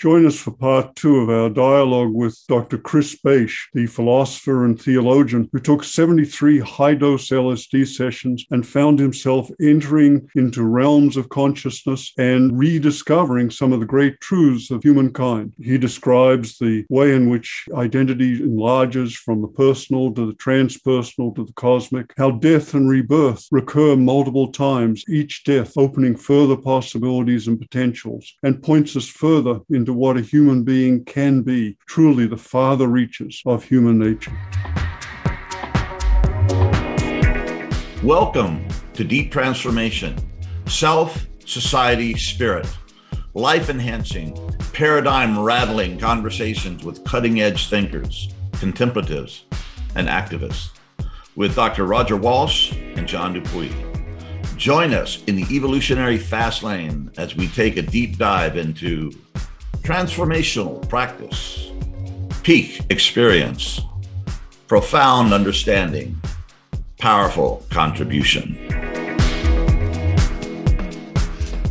Join us for part two of our dialogue with Dr. Chris Bache, the philosopher and theologian who took 73 high dose LSD sessions and found himself entering into realms of consciousness and rediscovering some of the great truths of humankind. He describes the way in which identity enlarges from the personal to the transpersonal to the cosmic, how death and rebirth recur multiple times, each death opening further possibilities and potentials, and points us further into into what a human being can be, truly the farther reaches of human nature. Welcome to Deep Transformation Self, Society, Spirit. Life enhancing, paradigm rattling conversations with cutting edge thinkers, contemplatives, and activists with Dr. Roger Walsh and John Dupuy. Join us in the evolutionary fast lane as we take a deep dive into transformational practice, peak experience, profound understanding, powerful contribution.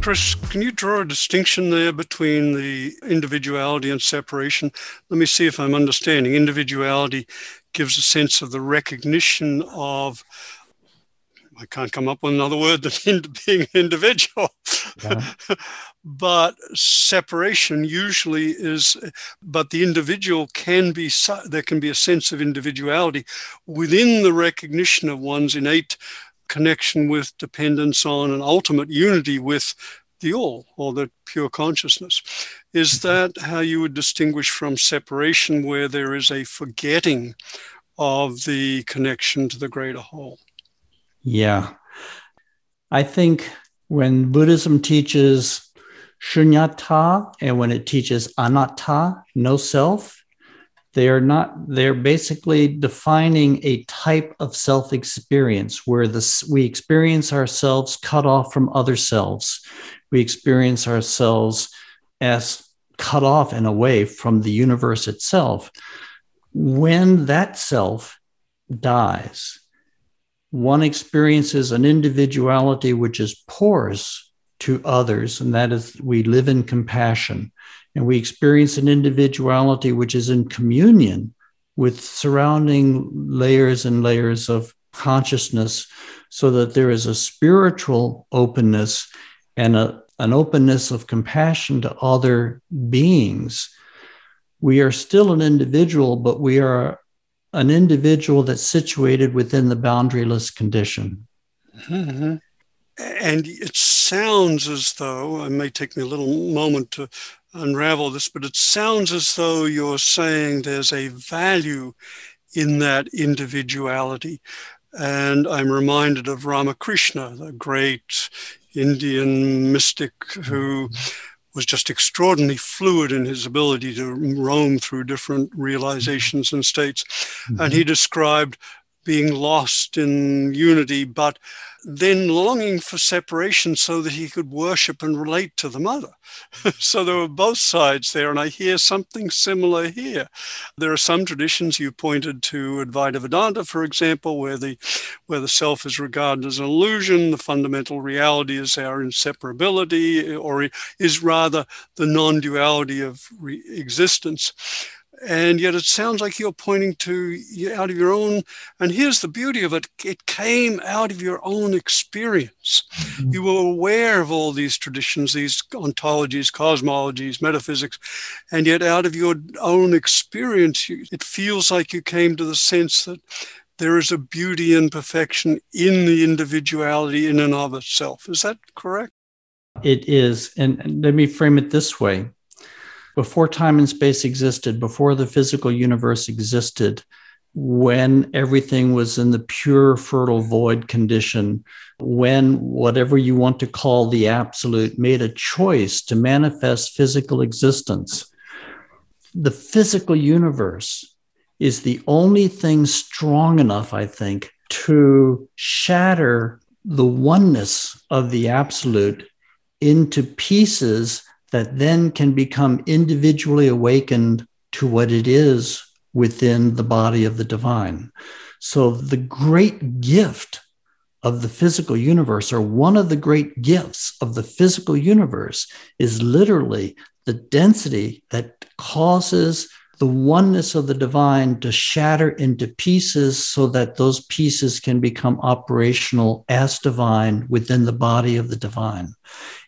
Chris, can you draw a distinction there between the individuality and separation? Let me see if I'm understanding. Individuality gives a sense of the recognition of I can't come up with another word than being an individual. Yeah. but separation usually is, but the individual can be, there can be a sense of individuality within the recognition of one's innate connection with, dependence on, and ultimate unity with the all or the pure consciousness. Is mm-hmm. that how you would distinguish from separation, where there is a forgetting of the connection to the greater whole? Yeah. I think when Buddhism teaches shunyata and when it teaches anatta, no self, they are not, they're basically defining a type of self experience where this, we experience ourselves cut off from other selves. We experience ourselves as cut off and away from the universe itself. When that self dies, one experiences an individuality which is porous to others, and that is we live in compassion. And we experience an individuality which is in communion with surrounding layers and layers of consciousness, so that there is a spiritual openness and a, an openness of compassion to other beings. We are still an individual, but we are an individual that's situated within the boundaryless condition. Mm-hmm. And it sounds as though, it may take me a little moment to unravel this, but it sounds as though you're saying there's a value in that individuality. And I'm reminded of Ramakrishna, the great Indian mystic who mm-hmm was just extraordinarily fluid in his ability to roam through different realizations and states. Mm-hmm. And he described being lost in unity, but then longing for separation so that he could worship and relate to the mother. so there were both sides there, and I hear something similar here. There are some traditions you pointed to Advaita Vedanta, for example, where the where the self is regarded as an illusion, the fundamental reality is our inseparability, or is rather the non-duality of re- existence and yet it sounds like you're pointing to out of your own and here's the beauty of it it came out of your own experience. Mm-hmm. you were aware of all these traditions these ontologies cosmologies metaphysics and yet out of your own experience it feels like you came to the sense that there is a beauty and perfection in the individuality in and of itself. Is that correct? It is and let me frame it this way before time and space existed, before the physical universe existed, when everything was in the pure, fertile void condition, when whatever you want to call the absolute made a choice to manifest physical existence, the physical universe is the only thing strong enough, I think, to shatter the oneness of the absolute into pieces that then can become individually awakened to what it is within the body of the divine. So, the great gift of the physical universe, or one of the great gifts of the physical universe, is literally the density that causes the oneness of the divine to shatter into pieces so that those pieces can become operational as divine within the body of the divine.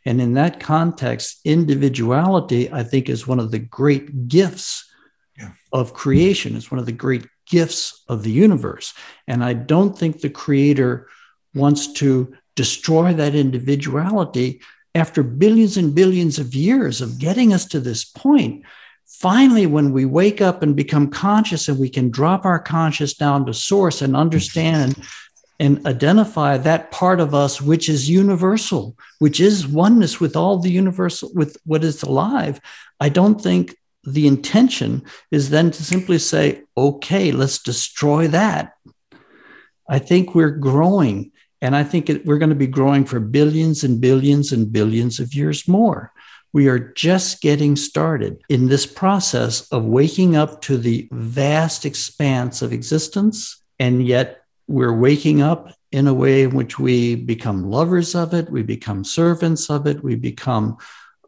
And in that context, individuality, I think, is one of the great gifts yeah. of creation. It's one of the great gifts of the universe. And I don't think the creator wants to destroy that individuality after billions and billions of years of getting us to this point finally, when we wake up and become conscious and we can drop our conscious down to source and understand and identify that part of us which is universal, which is oneness with all the universal, with what is alive, I don't think the intention is then to simply say, okay, let's destroy that. I think we're growing, and I think it, we're going to be growing for billions and billions and billions of years more. We are just getting started in this process of waking up to the vast expanse of existence. And yet we're waking up in a way in which we become lovers of it, we become servants of it, we become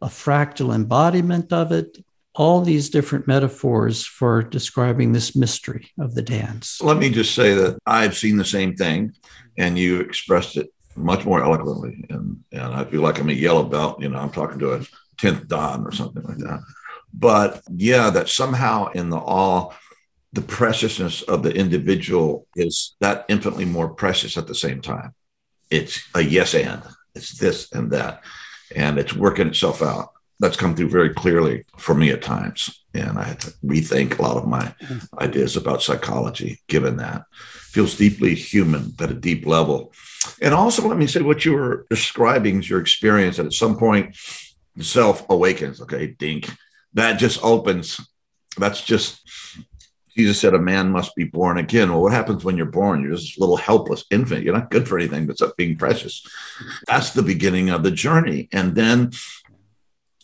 a fractal embodiment of it. All these different metaphors for describing this mystery of the dance. Let me just say that I've seen the same thing, and you expressed it much more eloquently. And, and I feel like I'm a yellow belt. You know, I'm talking to a 10th Dan or something like that. But yeah, that somehow in the all, the preciousness of the individual is that infinitely more precious at the same time. It's a yes and it's this and that. And it's working itself out. That's come through very clearly for me at times. And I had to rethink a lot of my ideas about psychology, given that. Feels deeply human at a deep level. And also, let me say what you were describing is your experience that at some point self awakens. Okay, dink. That just opens. That's just Jesus said a man must be born again. Well, what happens when you're born? You're just a little helpless infant. You're not good for anything except being precious. That's the beginning of the journey. And then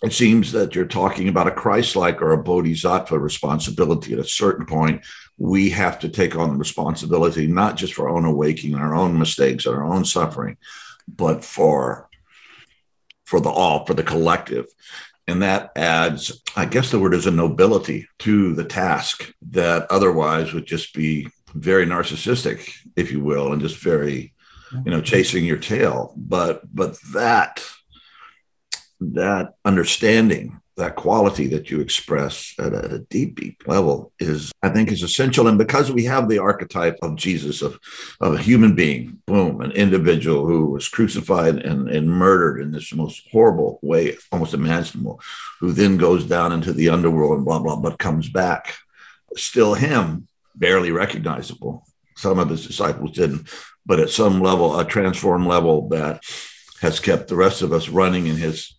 it seems that you're talking about a Christ-like or a bodhisattva responsibility. At a certain point, we have to take on the responsibility, not just for our own awakening, our own mistakes, our own suffering, but for for the all, for the collective. And that adds, I guess the word is a nobility to the task that otherwise would just be very narcissistic, if you will, and just very, you know, chasing your tail. But but that that understanding that quality that you express at a, deep, deep level is, I think, is essential. And because we have the archetype of Jesus, of, of a human being, boom, an individual who was crucified and, and murdered in this most horrible way, almost imaginable, who then goes down into the underworld and blah, blah, but comes back. Still him, barely recognizable. Some of his disciples didn't, but at some level, a transformed level that has kept the rest of us running in his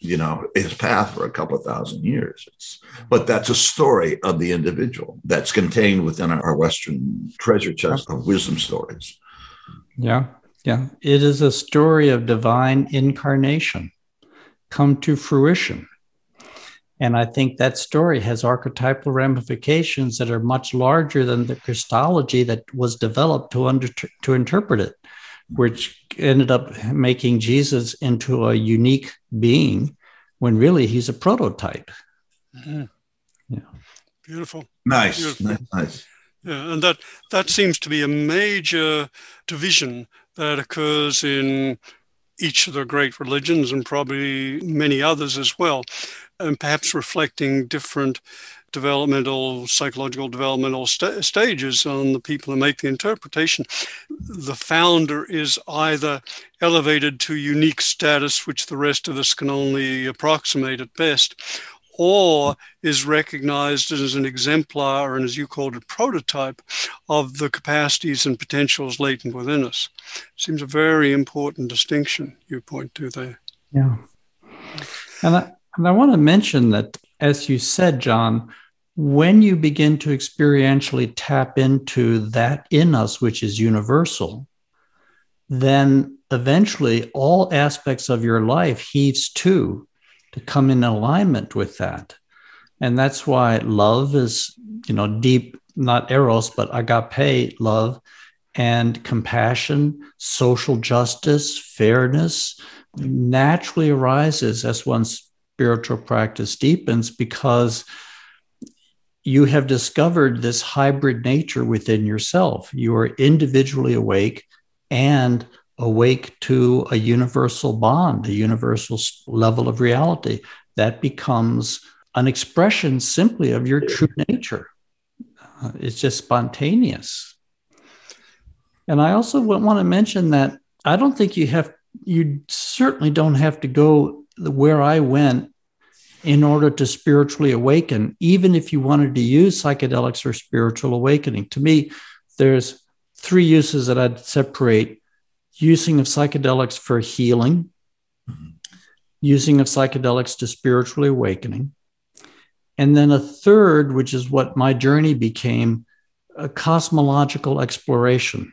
you know his path for a couple of thousand years. It's, mm-hmm. but that's a story of the individual that's contained within our western treasure chest of wisdom stories. Yeah yeah. It is a story of divine incarnation come to fruition. And i think that story has archetypal ramifications that are much larger than the christology that was developed to under to interpret it which ended up making Jesus into a unique being when really he's a prototype. Mm-hmm. Yeah. Beautiful. Nice. Beautiful. Nice. Yeah, and that that seems to be a major division that occurs in each of the great religions and probably many others as well, and perhaps reflecting different developmental, psychological developmental st- stages on the people who make the interpretation. The founder is either elevated to unique status, which the rest of us can only approximate at best, or is recognized as an exemplar and, as you called it, prototype of the capacities and potentials latent within us. Seems a very important distinction you point to there. Yeah. And I, and I want to mention that as you said, John, when you begin to experientially tap into that in us, which is universal, then eventually all aspects of your life heaves to to come in alignment with that. And that's why love is, you know, deep, not eros, but agape love and compassion, social justice, fairness naturally arises as one's spiritual practice deepens because you have discovered this hybrid nature within yourself. You are individually awake and awake to a universal bond, a universal level of reality. That becomes an expression simply of your true nature. Uh, it's just spontaneous. And I also want to mention that I don't think you have, you certainly don't have to go where I went in order to spiritually awaken, even if you wanted to use psychedelics or spiritual awakening. To me, there's three uses that I'd separate using of psychedelics for healing, mm-hmm. using of psychedelics to spiritually awakening, and then a third, which is what my journey became, a cosmological exploration.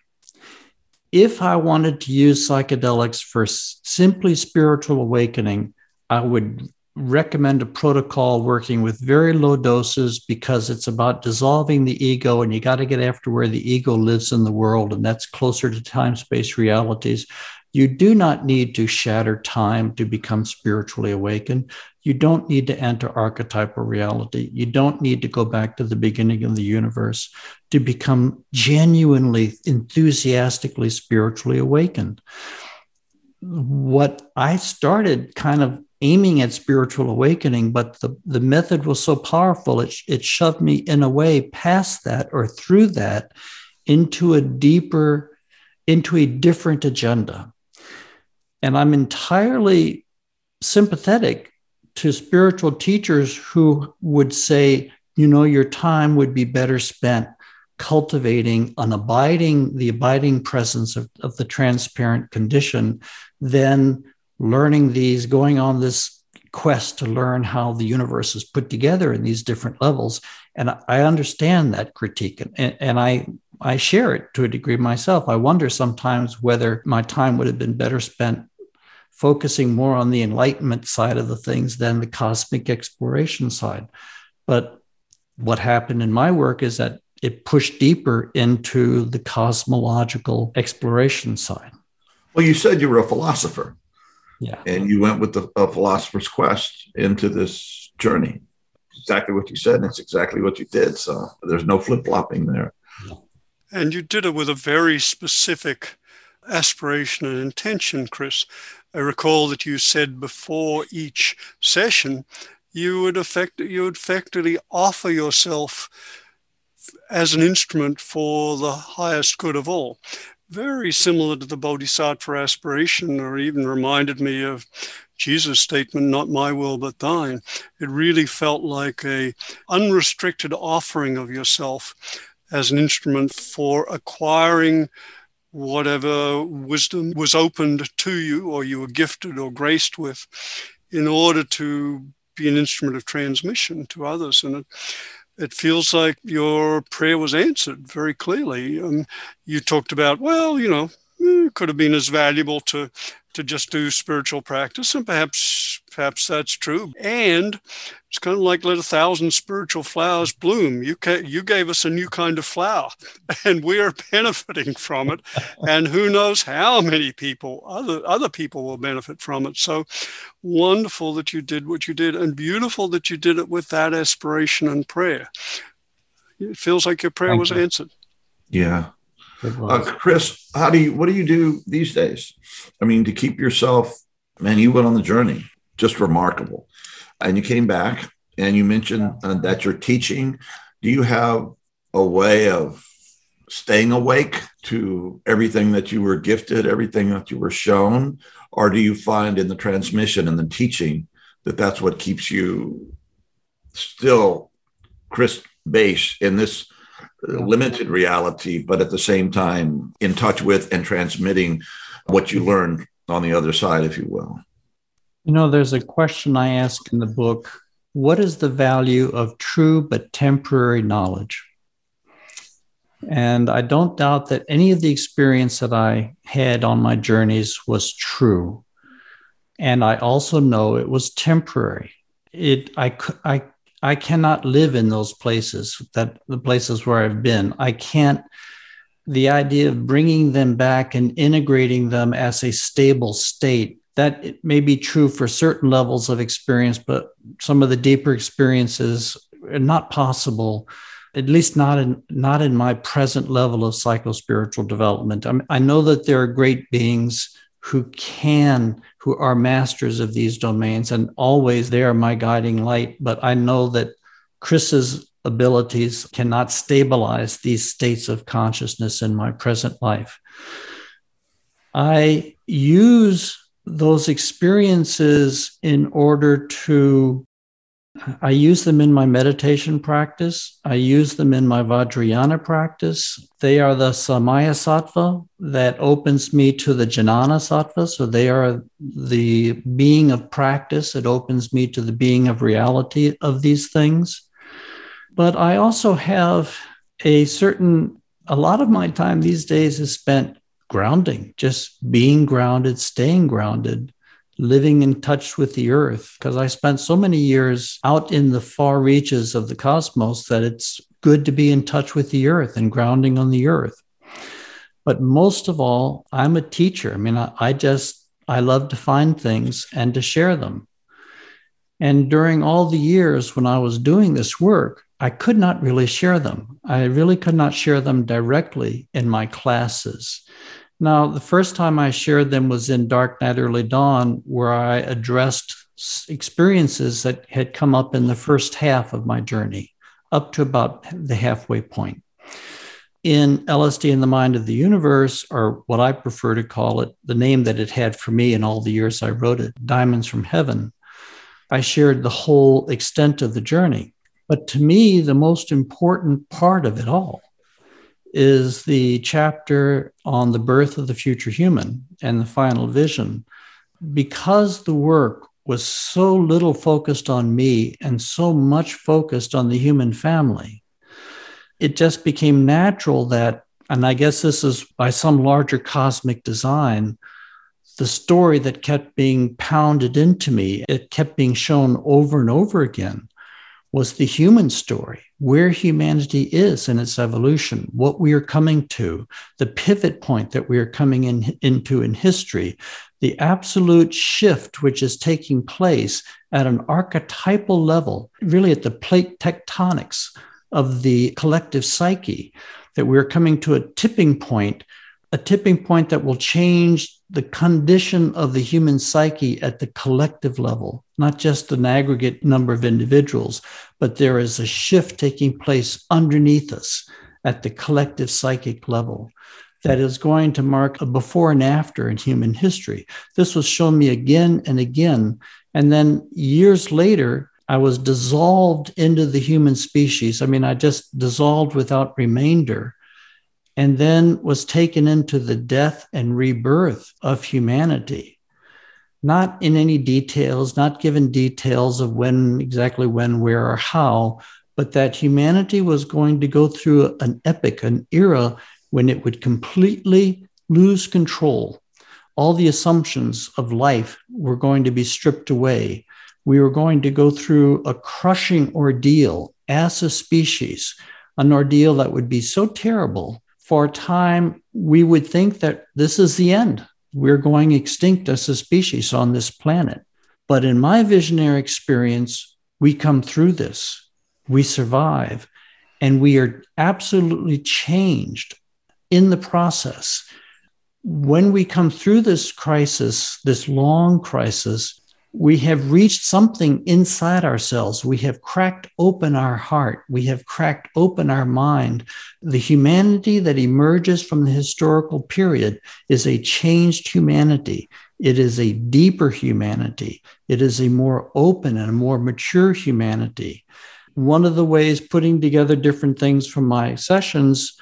If I wanted to use psychedelics for simply spiritual awakening, I would recommend a protocol working with very low doses because it's about dissolving the ego and you got to get after where the ego lives in the world and that's closer to time space realities. You do not need to shatter time to become spiritually awakened. You don't need to enter archetypal reality. You don't need to go back to the beginning of the universe to become genuinely enthusiastically spiritually awakened. What i started kind of aiming at spiritual awakening, but the, the method was so powerful, it, it shoved me in a way past that or through that into a deeper, into a different agenda. And I'm entirely sympathetic to spiritual teachers who would say, you know, your time would be better spent cultivating an abiding, the abiding presence of, of the transparent condition than learning these, going on this quest to learn how the universe is put together in these different levels. And I understand that critique and, and I, I share it to a degree myself. I wonder sometimes whether my time would have been better spent focusing more on the enlightenment side of the things than the cosmic exploration side. But what happened in my work is that it pushed deeper into the cosmological exploration side. Well, you said you were a philosopher. Yeah. And you went with the a philosopher's quest into this journey. Exactly what you said, and it's exactly what you did. So there's no flip flopping there. And you did it with a very specific aspiration and intention, Chris. I recall that you said before each session, you would effect you would effectively offer yourself as an instrument for the highest good of all very similar to the bodhisattva aspiration, or even reminded me of Jesus' statement, not my will, but thine. It really felt like a unrestricted offering of yourself as an instrument for acquiring whatever wisdom was opened to you or you were gifted or graced with in order to be an instrument of transmission to others. And it, it feels like your prayer was answered very clearly. Um, you talked about, well, you know, it could have been as valuable to to just do spiritual practice, and perhaps perhaps that's true. And it's kind of like let a thousand spiritual flowers bloom. You ca- you gave us a new kind of flower, and we are benefiting from it. and who knows how many people other other people will benefit from it. So wonderful that you did what you did, and beautiful that you did it with that aspiration and prayer. It feels like your prayer Thank was you. answered. Yeah, uh, Chris, how do you what do you do these days? I mean, to keep yourself, man, you went on the journey, just remarkable. And you came back and you mentioned uh, that you're teaching. Do you have a way of staying awake to everything that you were gifted, everything that you were shown? Or do you find in the transmission and the teaching that that's what keeps you still Chris Bache in this limited reality, but at the same time in touch with and transmitting what you learned on the other side, if you will. You know, there's a question I ask in the book What is the value of true but temporary knowledge? And I don't doubt that any of the experience that I had on my journeys was true. And I also know it was temporary. It, I, could I I cannot live in those places that the places where I've been. I can't the idea of bringing them back and integrating them as a stable state that it may be true for certain levels of experience, but some of the deeper experiences are not possible, at least not in not in my present level of psychospiritual development. I, I know that there are great beings who can, who are masters of these domains, and always they are my guiding light. But I know that Chris's abilities cannot stabilize these states of consciousness in my present life. I use those experiences in order to I use them in my meditation practice. I use them in my Vajrayana practice. They are the Samaya Sattva that opens me to the Jnana Sattva. So they are the being of practice. It opens me to the being of reality of these things. But I also have a certain, a lot of my time these days is spent grounding, just being grounded, staying grounded, living in touch with the earth. Because I spent so many years out in the far reaches of the cosmos that it's good to be in touch with the earth and grounding on the earth. But most of all, I'm a teacher. I mean, I, I just, I love to find things and to share them. And during all the years when I was doing this work, I could not really share them. I really could not share them directly in my classes. Now, the first time I shared them was in Dark Night, Early Dawn, where I addressed experiences that had come up in the first half of my journey, up to about the halfway point. In LSD in the Mind of the Universe, or what I prefer to call it, the name that it had for me in all the years I wrote it, Diamonds from Heaven, I shared the whole extent of the journey. But to me, the most important part of it all is the chapter on the birth of the future human and the final vision. Because the work was so little focused on me and so much focused on the human family, it just became natural that, and I guess this is by some larger cosmic design, the story that kept being pounded into me, it kept being shown over and over again was the human story, where humanity is in its evolution, what we are coming to, the pivot point that we are coming in, into in history, the absolute shift which is taking place at an archetypal level, really at the plate tectonics of the collective psyche, that we're coming to a tipping point, a tipping point that will change the condition of the human psyche at the collective level, not just an aggregate number of individuals, but there is a shift taking place underneath us at the collective psychic level that is going to mark a before and after in human history. This was shown me again and again. And then years later, I was dissolved into the human species. I mean, I just dissolved without remainder and then was taken into the death and rebirth of humanity. Not in any details, not given details of when, exactly when, where, or how, but that humanity was going to go through an epic, an era when it would completely lose control. All the assumptions of life were going to be stripped away. We were going to go through a crushing ordeal as a species, an ordeal that would be so terrible for a time, we would think that this is the end. We're going extinct as a species on this planet. But in my visionary experience, we come through this, we survive, and we are absolutely changed in the process. When we come through this crisis, this long crisis, we have reached something inside ourselves. We have cracked open our heart. We have cracked open our mind. The humanity that emerges from the historical period is a changed humanity. It is a deeper humanity. It is a more open and a more mature humanity. One of the ways putting together different things from my sessions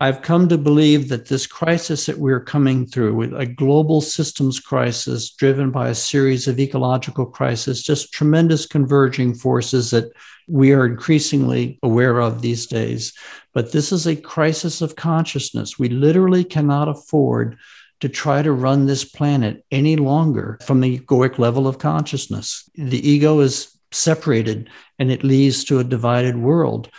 I've come to believe that this crisis that we're coming through, with a global systems crisis driven by a series of ecological crises, just tremendous converging forces that we are increasingly aware of these days. But this is a crisis of consciousness. We literally cannot afford to try to run this planet any longer from the egoic level of consciousness. The ego is separated and it leads to a divided world.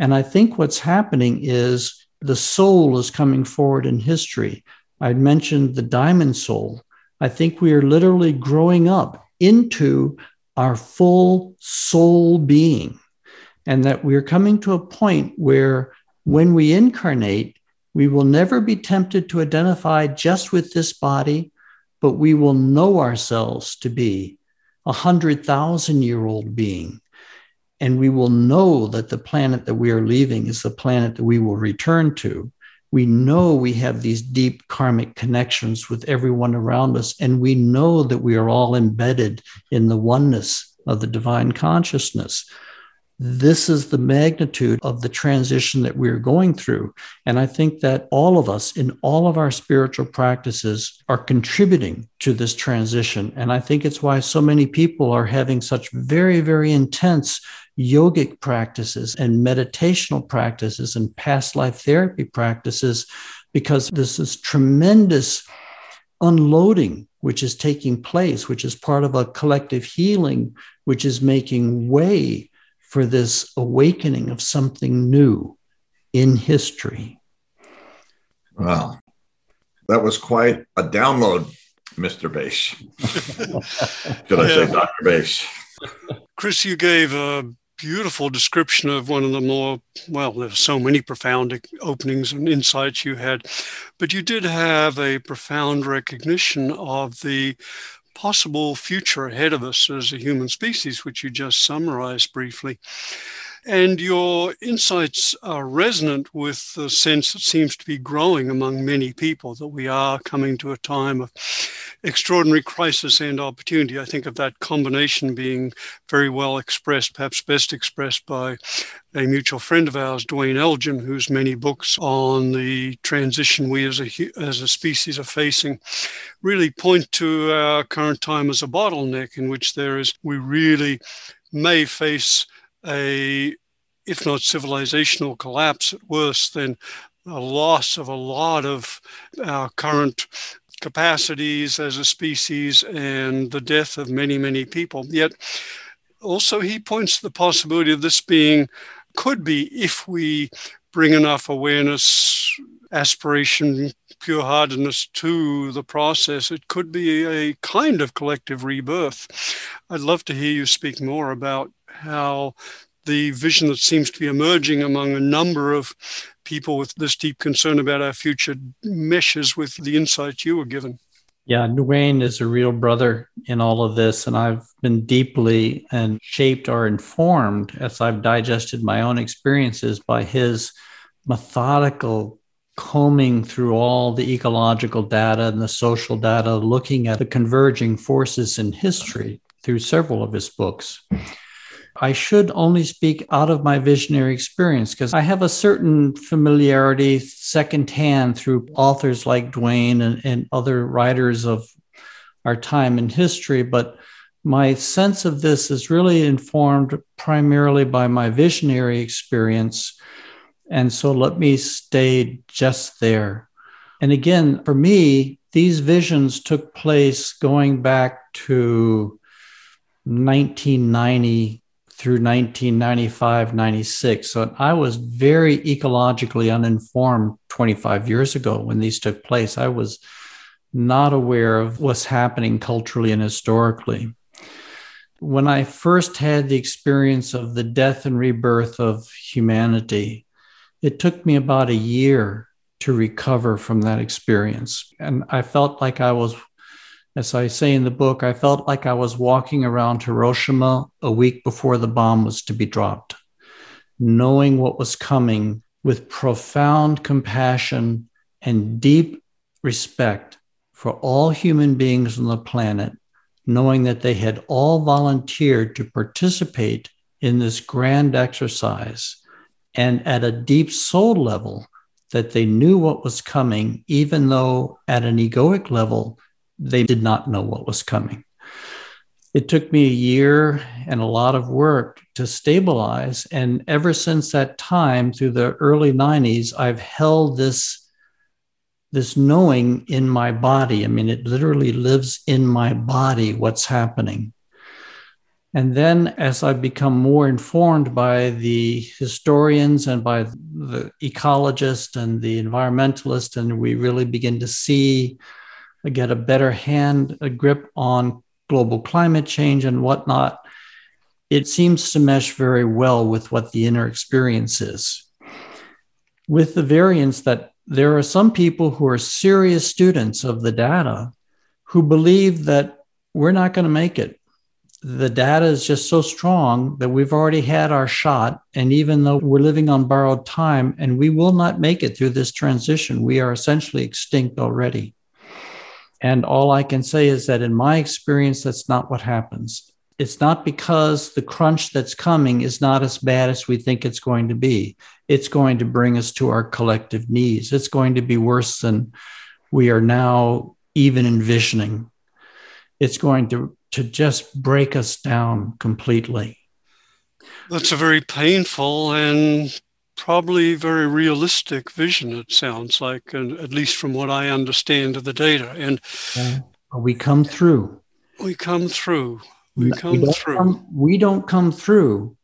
And I think what's happening is the soul is coming forward in history. I'd mentioned the diamond soul. I think we are literally growing up into our full soul being, and that we're coming to a point where when we incarnate, we will never be tempted to identify just with this body, but we will know ourselves to be a hundred thousand year old being. And we will know that the planet that we are leaving is the planet that we will return to. We know we have these deep karmic connections with everyone around us, and we know that we are all embedded in the oneness of the divine consciousness. This is the magnitude of the transition that we're going through. And I think that all of us in all of our spiritual practices are contributing to this transition. And I think it's why so many people are having such very, very intense yogic practices and meditational practices and past life therapy practices, because this is tremendous unloading which is taking place, which is part of a collective healing, which is making way for this awakening of something new in history. Wow. That was quite a download, Mr. Bache. Should I yeah. say Dr. Bache? Chris, you gave a beautiful description of one of the more, well, there's so many profound openings and insights you had, but you did have a profound recognition of the possible future ahead of us as a human species, which you just summarized briefly. And your insights are resonant with the sense that seems to be growing among many people that we are coming to a time of extraordinary crisis and opportunity. I think of that combination being very well expressed, perhaps best expressed by a mutual friend of ours, Duane Elgin, whose many books on the transition we as a, as a species are facing really point to our current time as a bottleneck in which there is, we really may face a, if not civilizational collapse at worst, then a loss of a lot of our current capacities as a species and the death of many, many people. Yet, also, he points to the possibility of this being, could be, if we bring enough awareness, aspiration, pure heartedness to the process, it could be a kind of collective rebirth. I'd love to hear you speak more about how the vision that seems to be emerging among a number of people with this deep concern about our future meshes with the insights you were given. Yeah, Duane is a real brother in all of this, and I've been deeply and shaped or informed as I've digested my own experiences by his methodical combing through all the ecological data and the social data, looking at the converging forces in history through several of his books. I should only speak out of my visionary experience because I have a certain familiarity secondhand through authors like Duane and, and other writers of our time in history. But my sense of this is really informed primarily by my visionary experience. And so let me stay just there. And again, for me, these visions took place going back to 1990 through 1995, 96. So I was very ecologically uninformed 25 years ago when these took place. I was not aware of what's happening culturally and historically. When I first had the experience of the death and rebirth of humanity, it took me about a year to recover from that experience. And I felt like I was as I say in the book, I felt like I was walking around Hiroshima a week before the bomb was to be dropped, knowing what was coming with profound compassion and deep respect for all human beings on the planet, knowing that they had all volunteered to participate in this grand exercise, and at a deep soul level, that they knew what was coming, even though at an egoic level, they did not know what was coming. It took me a year and a lot of work to stabilize. And ever since that time, through the early 90s, I've held this, this knowing in my body. I mean, it literally lives in my body what's happening. And then, as I become more informed by the historians and by the ecologists and the environmentalists, and we really begin to see get a better hand, a grip on global climate change and whatnot, it seems to mesh very well with what the inner experience is. With the variance that there are some people who are serious students of the data who believe that we're not going to make it. The data is just so strong that we've already had our shot. And even though we're living on borrowed time and we will not make it through this transition, we are essentially extinct already. And all I can say is that in my experience, that's not what happens. It's not because the crunch that's coming is not as bad as we think it's going to be. It's going to bring us to our collective knees. It's going to be worse than we are now even envisioning. It's going to, to just break us down completely. That's a very painful and probably very realistic vision, it sounds like, and at least from what I understand of the data. And we come through. We come through. We come we through. Come, we don't come through,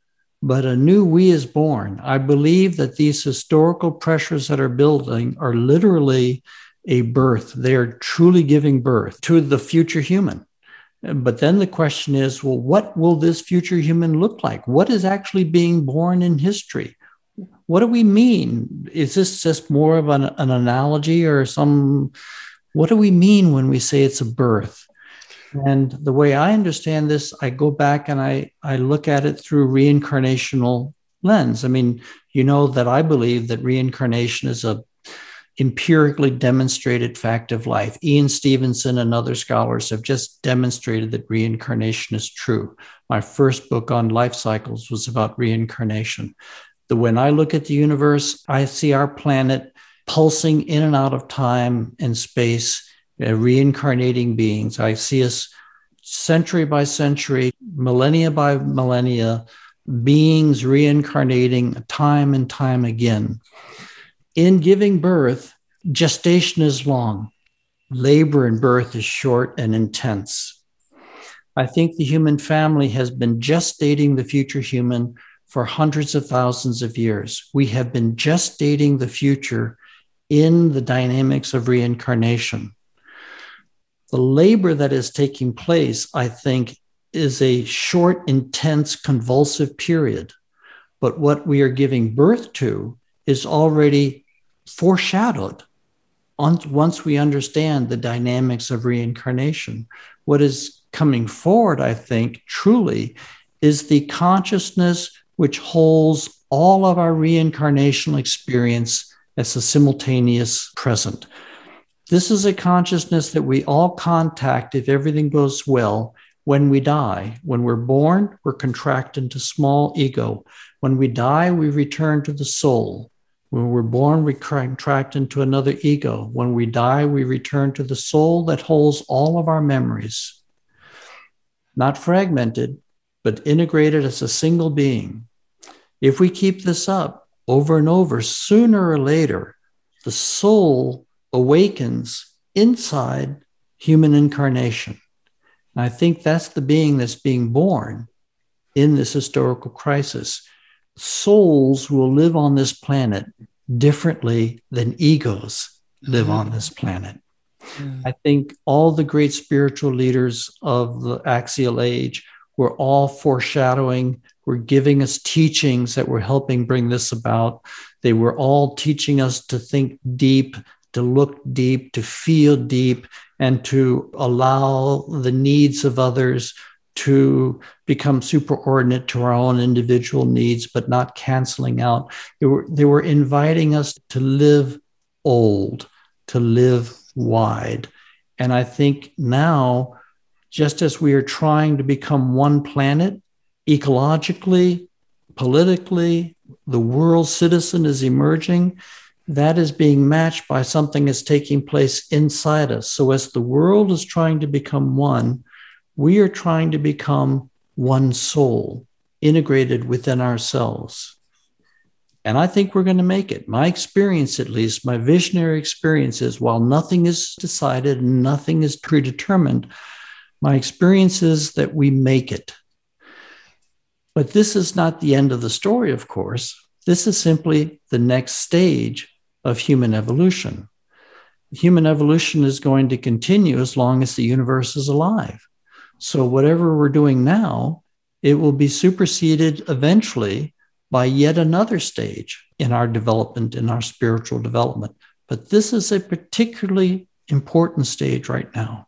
but a new we is born. I believe that these historical pressures that are building are literally a birth. They are truly giving birth to the future human. But then the question is well, what will this future human look like? What is actually being born in history? What do we mean? Is this just more of an, an analogy or some? What do we mean when we say it's a birth? And the way I understand this, I go back and I, I look at it through reincarnational lens. I mean, you know that I believe that reincarnation is a empirically demonstrated fact of life. Ian Stevenson and other scholars have just demonstrated that reincarnation is true. My first book on life cycles was about reincarnation. The when I look at the universe, I see our planet pulsing in and out of time and space, uh, reincarnating beings. I see us century by century, millennia by millennia, beings reincarnating time and time again in giving birth, gestation is long, labor and birth is short and intense. I think the human family has been gestating the future human for hundreds of thousands of years. We have been gestating the future in the dynamics of reincarnation. The labor that is taking place, I think, is a short, intense, convulsive period. But what we are giving birth to is already foreshadowed once we understand the dynamics of reincarnation. What is coming forward, I think, truly is the consciousness which holds all of our reincarnational experience as a simultaneous present. This is a consciousness that we all contact if everything goes well when we die. When we're born, we're contracted into small ego. When we die, we return to the soul. When we're born, we contract into another ego. When we die, we return to the soul that holds all of our memories, not fragmented, but integrated as a single being. If we keep this up over and over, sooner or later, the soul awakens inside human incarnation. And I think that's the being that's being born in this historical crisis souls will live on this planet differently than egos live on this planet. Mm. I think all the great spiritual leaders of the axial age were all foreshadowing, were giving us teachings that were helping bring this about. They were all teaching us to think deep, to look deep, to feel deep, and to allow the needs of others to become superordinate to our own individual needs, but not canceling out. They were, they were inviting us to live old, to live wide. And I think now, just as we are trying to become one planet, ecologically, politically, the world citizen is emerging. That is being matched by something that's taking place inside us. So, as the world is trying to become one, we are trying to become one soul integrated within ourselves. And I think we're going to make it. My experience, at least, my visionary experience is while nothing is decided, nothing is predetermined, my experience is that we make it. But this is not the end of the story, of course. This is simply the next stage of human evolution. human evolution is going to continue as long as the universe is alive. So, whatever we're doing now, it will be superseded eventually by yet another stage in our development, in our spiritual development. But this is a particularly important stage right now.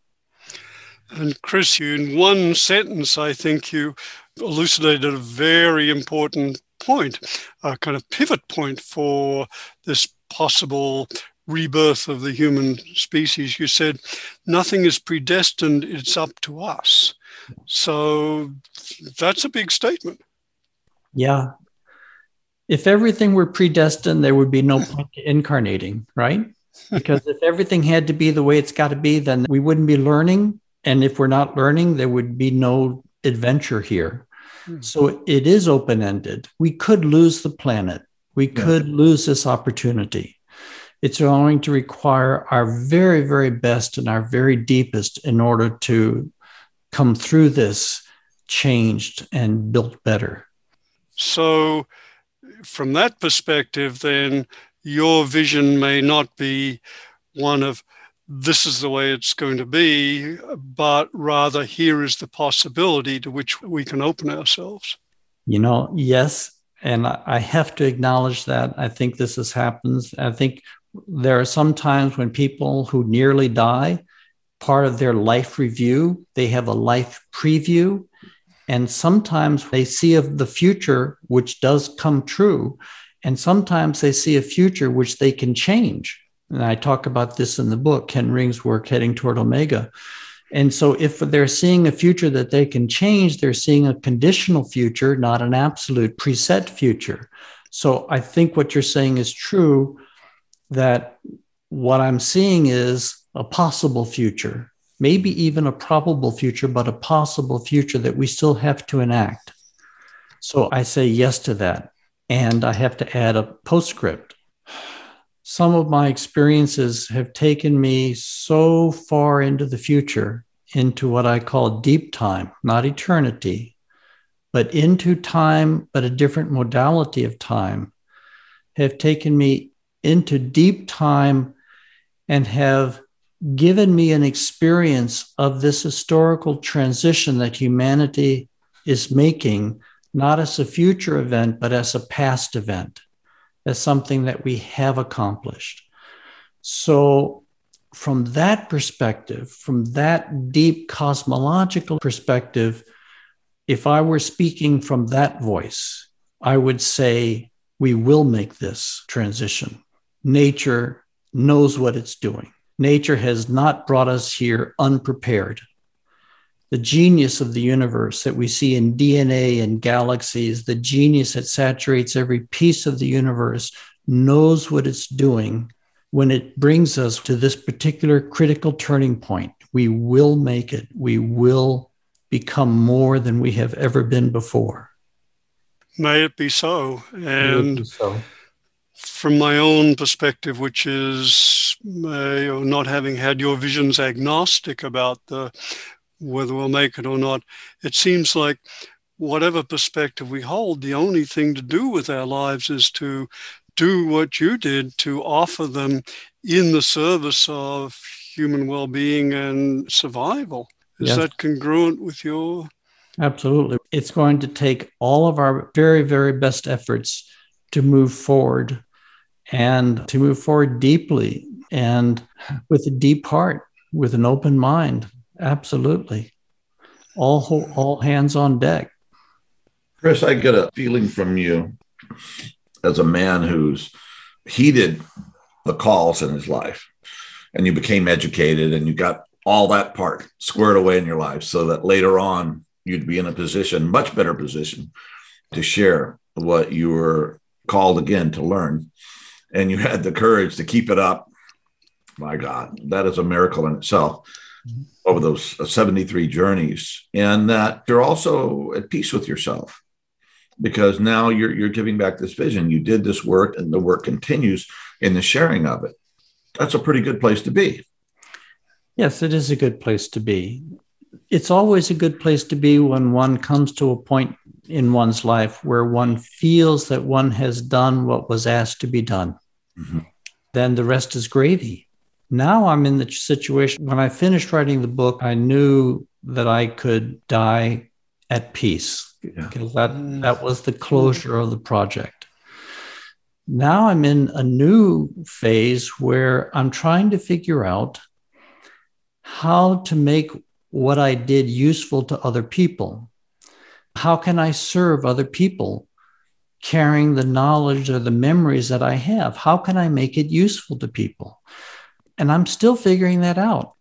And Chris, you, in one sentence, I think you elucidated a very important point, a kind of pivot point for this possible rebirth of the human species. You said nothing is predestined, it's up to us. So that's a big statement. Yeah. If everything were predestined, there would be no point to incarnating, right? Because if everything had to be the way it's got to be, then we wouldn't be learning. And if we're not learning, there would be no adventure here. Hmm. So it is open ended. We could lose the planet, we could yeah. lose this opportunity it's going to require our very, very best and our very deepest in order to come through this changed and built better. So, from that perspective, then your vision may not be one of this is the way it's going to be, but rather here is the possibility to which we can open ourselves. You know, yes. And I have to acknowledge that. I think this has happened. I think there are some times when people who nearly die, part of their life review, they have a life preview. And sometimes they see of the future, which does come true. And sometimes they see a future which they can change. And I talk about this in the book, Ken Ring's work, Heading Toward Omega. And so, if they're seeing a future that they can change, they're seeing a conditional future, not an absolute preset future. So, I think what you're saying is true that what I'm seeing is a possible future, maybe even a probable future, but a possible future that we still have to enact. So I say yes to that. And I have to add a postscript. Some of my experiences have taken me so far into the future, into what I call deep time, not eternity, but into time, but a different modality of time, have taken me into deep time and have given me an experience of this historical transition that humanity is making, not as a future event, but as a past event, as something that we have accomplished. So, from that perspective, from that deep cosmological perspective, if I were speaking from that voice, I would say we will make this transition nature knows what it's doing. Nature has not brought us here unprepared. The genius of the universe that we see in DNA and galaxies, the genius that saturates every piece of the universe, knows what it's doing when it brings us to this particular critical turning point. We will make it. We will become more than we have ever been before. May it be so. And be so from my own perspective, which is uh, not having had your visions agnostic about the whether we'll make it or not, it seems like whatever perspective we hold, the only thing to do with our lives is to do what you did to offer them in the service of human well-being and survival. Is yes. that congruent with your? Absolutely. It's going to take all of our very, very best efforts to move forward and to move forward deeply and with a deep heart, with an open mind. Absolutely. All, all hands on deck. Chris, I get a feeling from you as a man who's heeded the calls in his life and you became educated and you got all that part squared away in your life so that later on you'd be in a position, much better position to share what you were called again to learn and you had the courage to keep it up, my God, that is a miracle in itself. Over those uh, 73 journeys. And that you're also at peace with yourself because now you're, you're giving back this vision. You did this work and the work continues in the sharing of it. That's a pretty good place to be. Yes, it is a good place to be. It's always a good place to be when one comes to a point in one's life where one feels that one has done what was asked to be done. Mm-hmm. Then the rest is gravy. Now I'm in the situation when I finished writing the book, I knew that I could die at peace yeah. that, mm. that was the closure of the project. Now I'm in a new phase where I'm trying to figure out how to make what I did useful to other people. How can I serve other people carrying the knowledge or the memories that I have? How can I make it useful to people? And I'm still figuring that out.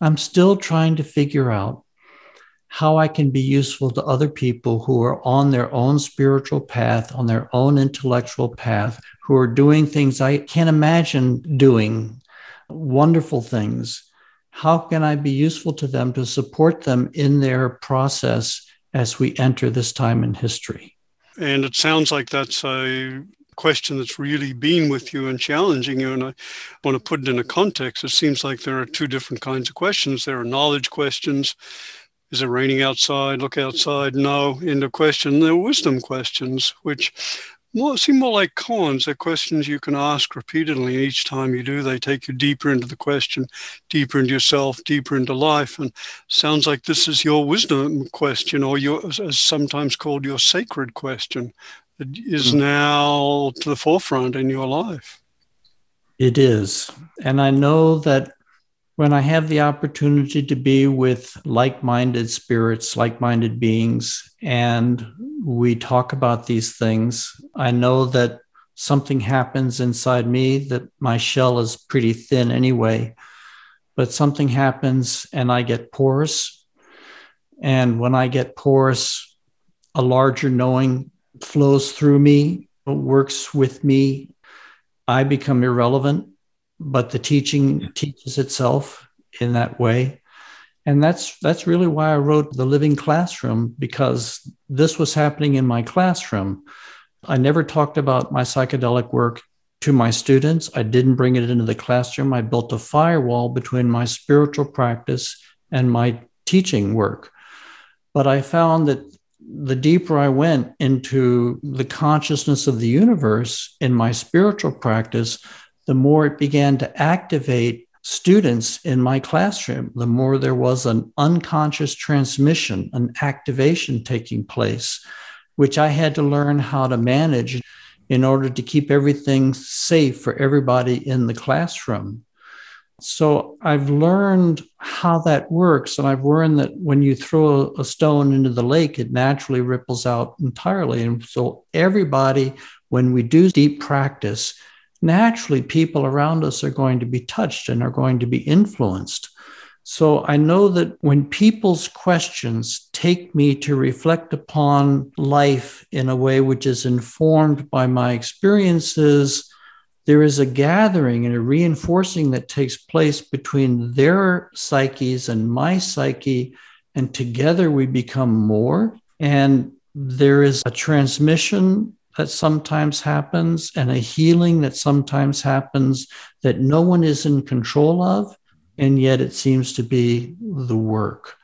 I'm still trying to figure out how I can be useful to other people who are on their own spiritual path, on their own intellectual path, who are doing things I can't imagine doing, wonderful things. How can I be useful to them to support them in their process as we enter this time in history? And it sounds like that's a question that's really been with you and challenging you. And I want to put it in a context. It seems like there are two different kinds of questions. There are knowledge questions. Is it raining outside? Look outside. No. End of question. There are wisdom questions, which more, seem more like koans. They're questions you can ask repeatedly. And each time you do, they take you deeper into the question, deeper into yourself, deeper into life. And sounds like this is your wisdom question, or your, as sometimes called, your sacred question, that is mm. now to the forefront in your life. It is. And I know that when I have the opportunity to be with like minded spirits, like minded beings, and we talk about these things, I know that something happens inside me that my shell is pretty thin anyway, but something happens and I get porous. And when I get porous, a larger knowing flows through me, works with me. I become irrelevant but the teaching teaches itself in that way. And that's that's really why i wrote the living classroom because this was happening in my classroom. I never talked about my psychedelic work to my students. I didn't bring it into the classroom. I built a firewall between my spiritual practice and my teaching work. But i found that the deeper i went into the consciousness of the universe in my spiritual practice the more it began to activate students in my classroom, the more there was an unconscious transmission, an activation taking place, which I had to learn how to manage in order to keep everything safe for everybody in the classroom. So I've learned how that works. And I've learned that when you throw a stone into the lake, it naturally ripples out entirely. And so everybody, when we do deep practice, naturally people around us are going to be touched and are going to be influenced. So I know that when people's questions take me to reflect upon life in a way which is informed by my experiences, there is a gathering and a reinforcing that takes place between their psyches and my psyche. And together we become more. And there is a transmission that sometimes happens and a healing that sometimes happens that no one is in control of. And yet it seems to be the work.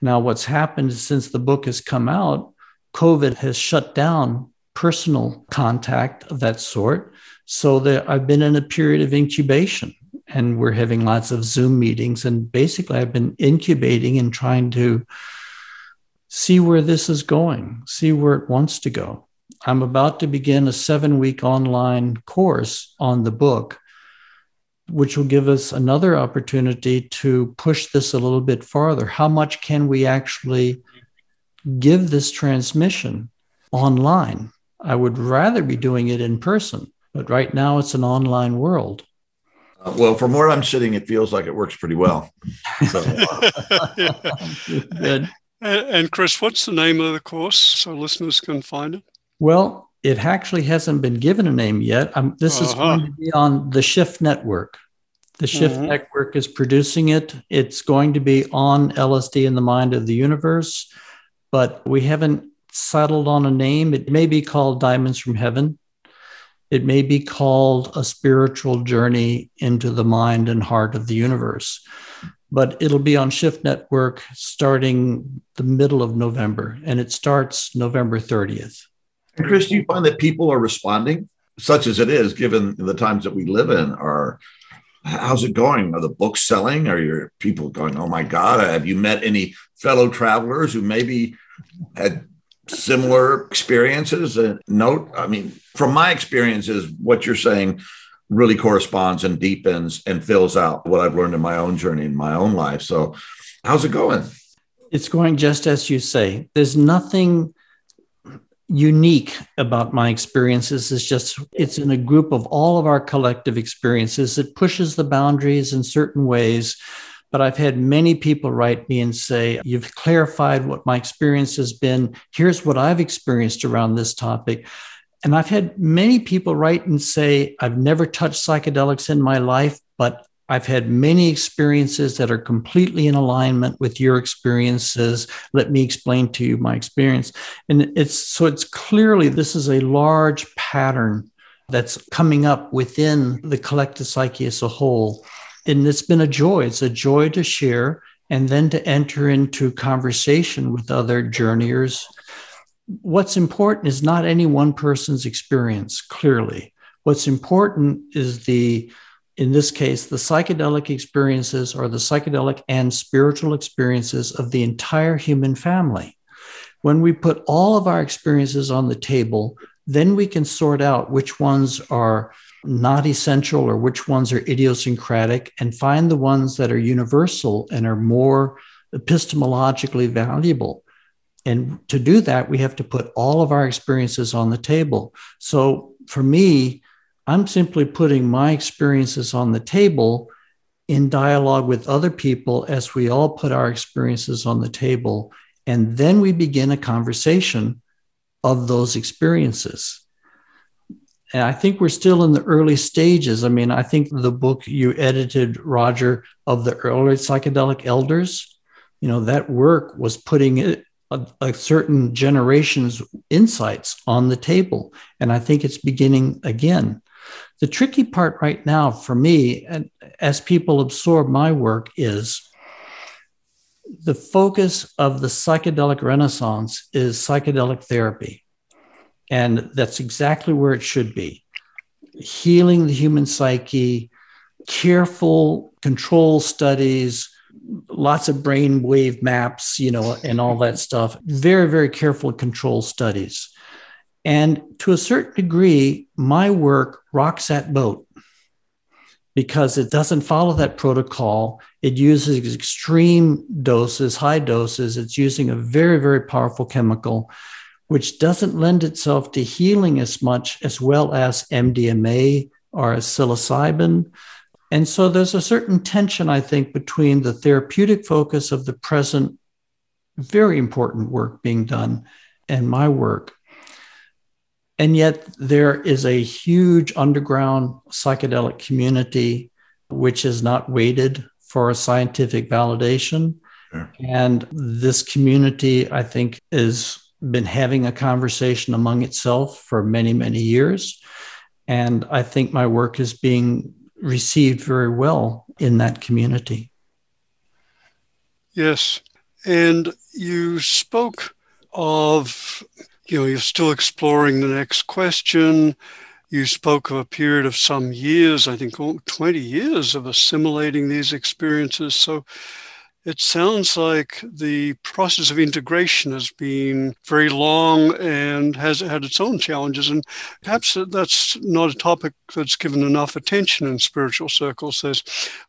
Now, what's happened since the book has come out, COVID has shut down personal contact of that sort. So I've been in a period of incubation and we're having lots of Zoom meetings. And basically, I've been incubating and trying to see where this is going, see where it wants to go. I'm about to begin a seven week online course on the book, which will give us another opportunity to push this a little bit farther. How much can we actually give this transmission online? I would rather be doing it in person, but right now it's an online world. Uh, well, from where I'm sitting, it feels like it works pretty well. So, uh, Good. And Chris, what's the name of the course so listeners can find it? Well, it actually hasn't been given a name yet. Um, this uh-huh. is going to be on the Shift Network. The Shift mm-hmm. Network is producing it. It's going to be on LSD in the Mind of the Universe, but we haven't settled on a name. It may be called Diamonds from Heaven. It may be called A Spiritual Journey into the Mind and Heart of the Universe. But it'll be on Shift Network starting the middle of November, and it starts November 30th. And Chris, do you find that people are responding, such as it is, given the times that we live in, are how's it going? Are the books selling? Are your people going, oh my God, have you met any fellow travelers who maybe had similar experiences? Uh, and note, I mean, from my experiences, what you're saying really corresponds and deepens and fills out what I've learned in my own journey in my own life. So, how's it going? It's going just as you say. There's nothing unique about my experiences it's just it's in a group of all of our collective experiences it pushes the boundaries in certain ways but i've had many people write me and say you've clarified what my experience has been here's what i've experienced around this topic and i've had many people write and say i've never touched psychedelics in my life but I've had many experiences that are completely in alignment with your experiences. Let me explain to you my experience. And it's so it's clearly this is a large pattern that's coming up within the collective psyche as a whole. And it's been a joy. It's a joy to share and then to enter into conversation with other journeyers. What's important is not any one person's experience, clearly. What's important is the in this case, the psychedelic experiences or the psychedelic and spiritual experiences of the entire human family. When we put all of our experiences on the table, then we can sort out which ones are not essential or which ones are idiosyncratic and find the ones that are universal and are more epistemologically valuable. And to do that, we have to put all of our experiences on the table. So for me, I'm simply putting my experiences on the table in dialogue with other people as we all put our experiences on the table. And then we begin a conversation of those experiences. And I think we're still in the early stages. I mean, I think the book you edited, Roger, of the early psychedelic elders, you know, that work was putting it, a, a, certain generation's insights on the table. And I think it's beginning again. The tricky part right now for me, and as people absorb my work, is the focus of the psychedelic renaissance is psychedelic therapy. And that's exactly where it should be healing the human psyche, careful control studies, lots of brain wave maps, you know, and all that stuff. Very, very careful control studies. And to a certain degree, my work rocks that boat because it doesn't follow that protocol. It uses extreme doses, high doses. It's using a very, very powerful chemical, which doesn't lend itself to healing as much as well as MDMA or psilocybin. And so there's a certain tension, I think, between the therapeutic focus of the present, very important work being done, and my work. And yet, there is a huge underground psychedelic community which is not waited for a scientific validation. Sure. And this community, I think, has been having a conversation among itself for many, many years. And I think my work is being received very well in that community. Yes. And you spoke of you know, you're still exploring the next question. You spoke of a period of some years, I think 20 years of assimilating these experiences. So it sounds like the process of integration has been very long and has had its own challenges. And perhaps that's not a topic that's given enough attention in spiritual circles. There's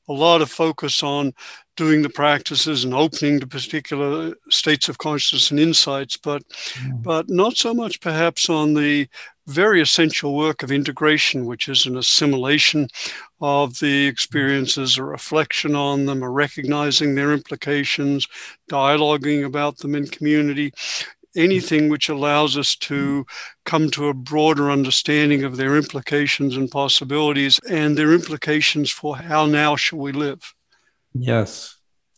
a lot of focus on doing the practices and opening to particular states of consciousness and insights, but mm. but not so much perhaps on the very essential work of integration, which is an assimilation of the experiences, a reflection on them, a recognizing their implications, dialoguing about them in community, anything which allows us to come to a broader understanding of their implications and possibilities and their implications for how now shall we live. Yes.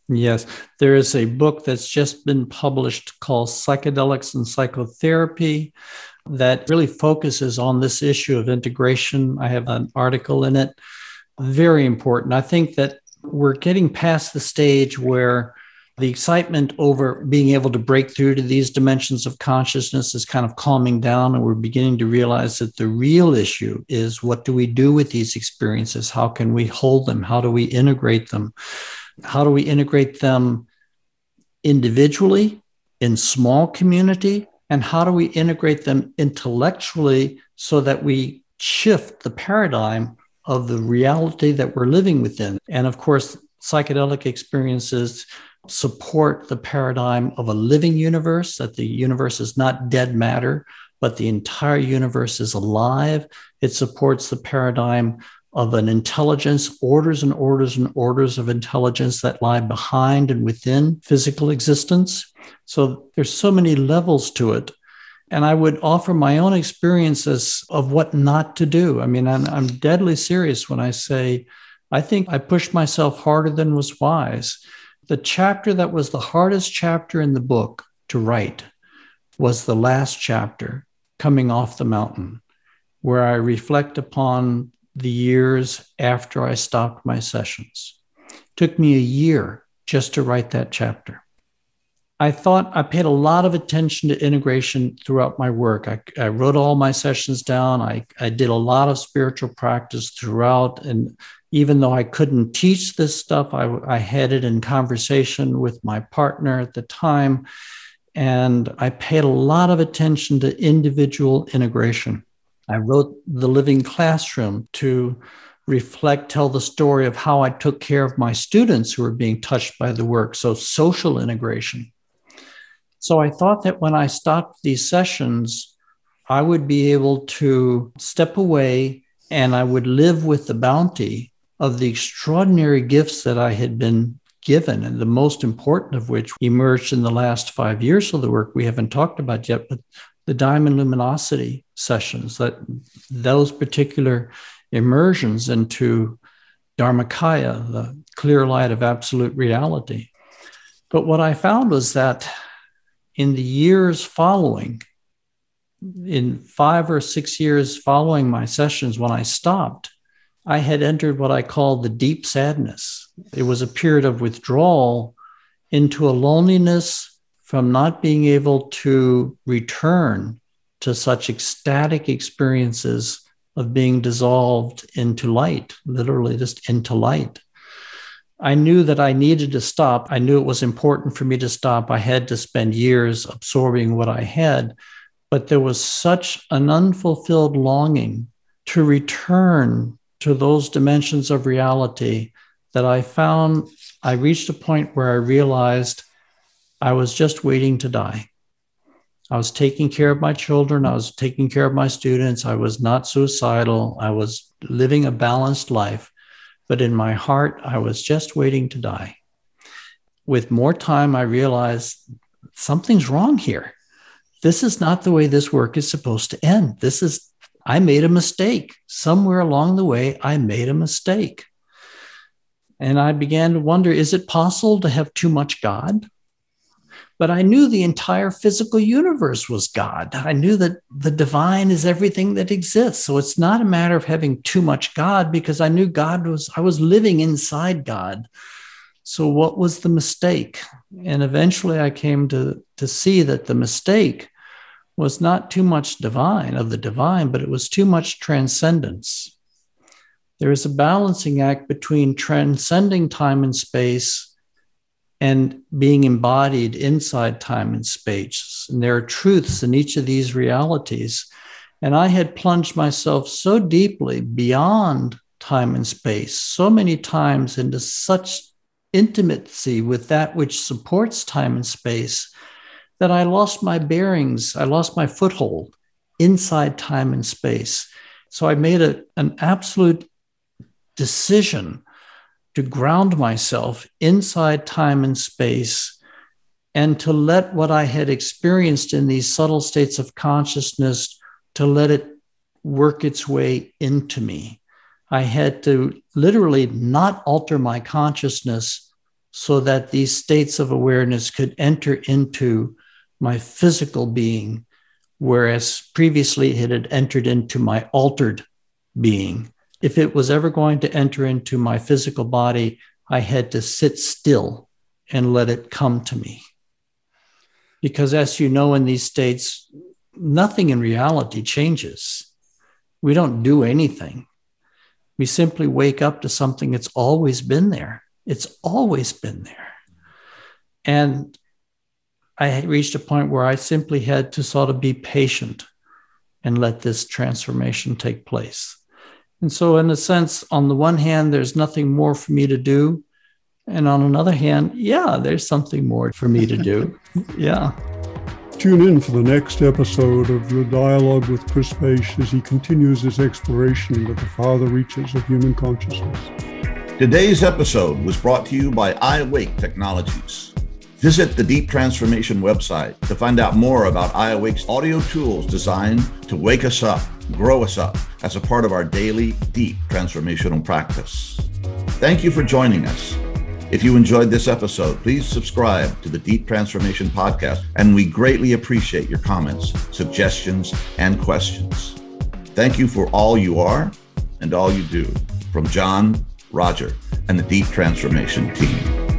Yes. There is a book that's just been published called Psychedelics and Psychotherapy that really focuses on this issue of integration. I have an article in it. Very important. I think that we're getting past the stage where the excitement over being able to break through to these dimensions of consciousness is kind of calming down and we're beginning to realize that the real issue is what do we do with these experiences how can we hold them how do we integrate them how do we integrate them individually in small community and how do we integrate them intellectually so that we shift the paradigm of the reality that we're living within and of course psychedelic experiences support the paradigm of a living universe, that the universe is not dead matter, but the entire universe is alive. It supports the paradigm of an intelligence, orders and orders and orders of intelligence that lie behind and within physical existence. So there's so many levels to it. And I would offer my own experiences of what not to do. I mean, I'm, I'm deadly serious when I say, I think I pushed myself harder than was wise the chapter that was the hardest chapter in the book to write was the last chapter, Coming Off the Mountain, where I reflect upon the years after I stopped my sessions. It took me a year just to write that chapter. I thought I paid a lot of attention to integration throughout my work. I, I wrote all my sessions down. I, I did a lot of spiritual practice throughout and even though I couldn't teach this stuff, I, I had it in conversation with my partner at the time. And I paid a lot of attention to individual integration. I wrote The Living Classroom to reflect, tell the story of how I took care of my students who were being touched by the work. So, social integration. So, I thought that when I stopped these sessions, I would be able to step away and I would live with the bounty of the extraordinary gifts that I had been given, and the most important of which emerged in the last five years of the work we haven't talked about yet, but the diamond luminosity sessions, that those particular immersions into Dharmakaya, the clear light of absolute reality. But what I found was that in the years following, in five or six years following my sessions, when I stopped, I had entered what I call the deep sadness. It was a period of withdrawal into a loneliness from not being able to return to such ecstatic experiences of being dissolved into light, literally just into light. I knew that I needed to stop. I knew it was important for me to stop. I had to spend years absorbing what I had, but there was such an unfulfilled longing to return to those dimensions of reality that I found I reached a point where I realized I was just waiting to die. I was taking care of my children. I was taking care of my students. I was not suicidal. I was living a balanced life. But in my heart, I was just waiting to die. With more time, I realized something's wrong here. This is not the way this work is supposed to end. This is I made a mistake. Somewhere along the way, I made a mistake. And I began to wonder is it possible to have too much God? But I knew the entire physical universe was God. I knew that the divine is everything that exists. So it's not a matter of having too much God because I knew God was, I was living inside God. So what was the mistake? And eventually I came to, to see that the mistake was not too much divine of the divine, but it was too much transcendence. There is a balancing act between transcending time and space and being embodied inside time and space. And there are truths in each of these realities. And I had plunged myself so deeply beyond time and space, so many times into such intimacy with that which supports time and space that I lost my bearings, I lost my foothold inside time and space. So I made a, an absolute decision to ground myself inside time and space and to let what I had experienced in these subtle states of consciousness to let it work its way into me. I had to literally not alter my consciousness so that these states of awareness could enter into my physical being, whereas previously it had entered into my altered being. If it was ever going to enter into my physical body, I had to sit still and let it come to me. Because as you know, in these states, nothing in reality changes. We don't do anything. We simply wake up to something that's always been there. It's always been there. And I reached a point where I simply had to sort of be patient and let this transformation take place. And so, in a sense, on the one hand, there's nothing more for me to do. And on another hand, yeah, there's something more for me to do. yeah. Tune in for the next episode of the dialogue with Chris Bache as he continues his exploration into the farther reaches of human consciousness. Today's episode was brought to you by iAwake Technologies. Visit the Deep Transformation website to find out more about iAwake's audio tools designed to wake us up, grow us up as a part of our daily deep transformational practice. Thank you for joining us. If you enjoyed this episode, please subscribe to the Deep Transformation Podcast, and we greatly appreciate your comments, suggestions, and questions. Thank you for all you are and all you do. From John, Roger, and the Deep Transformation team.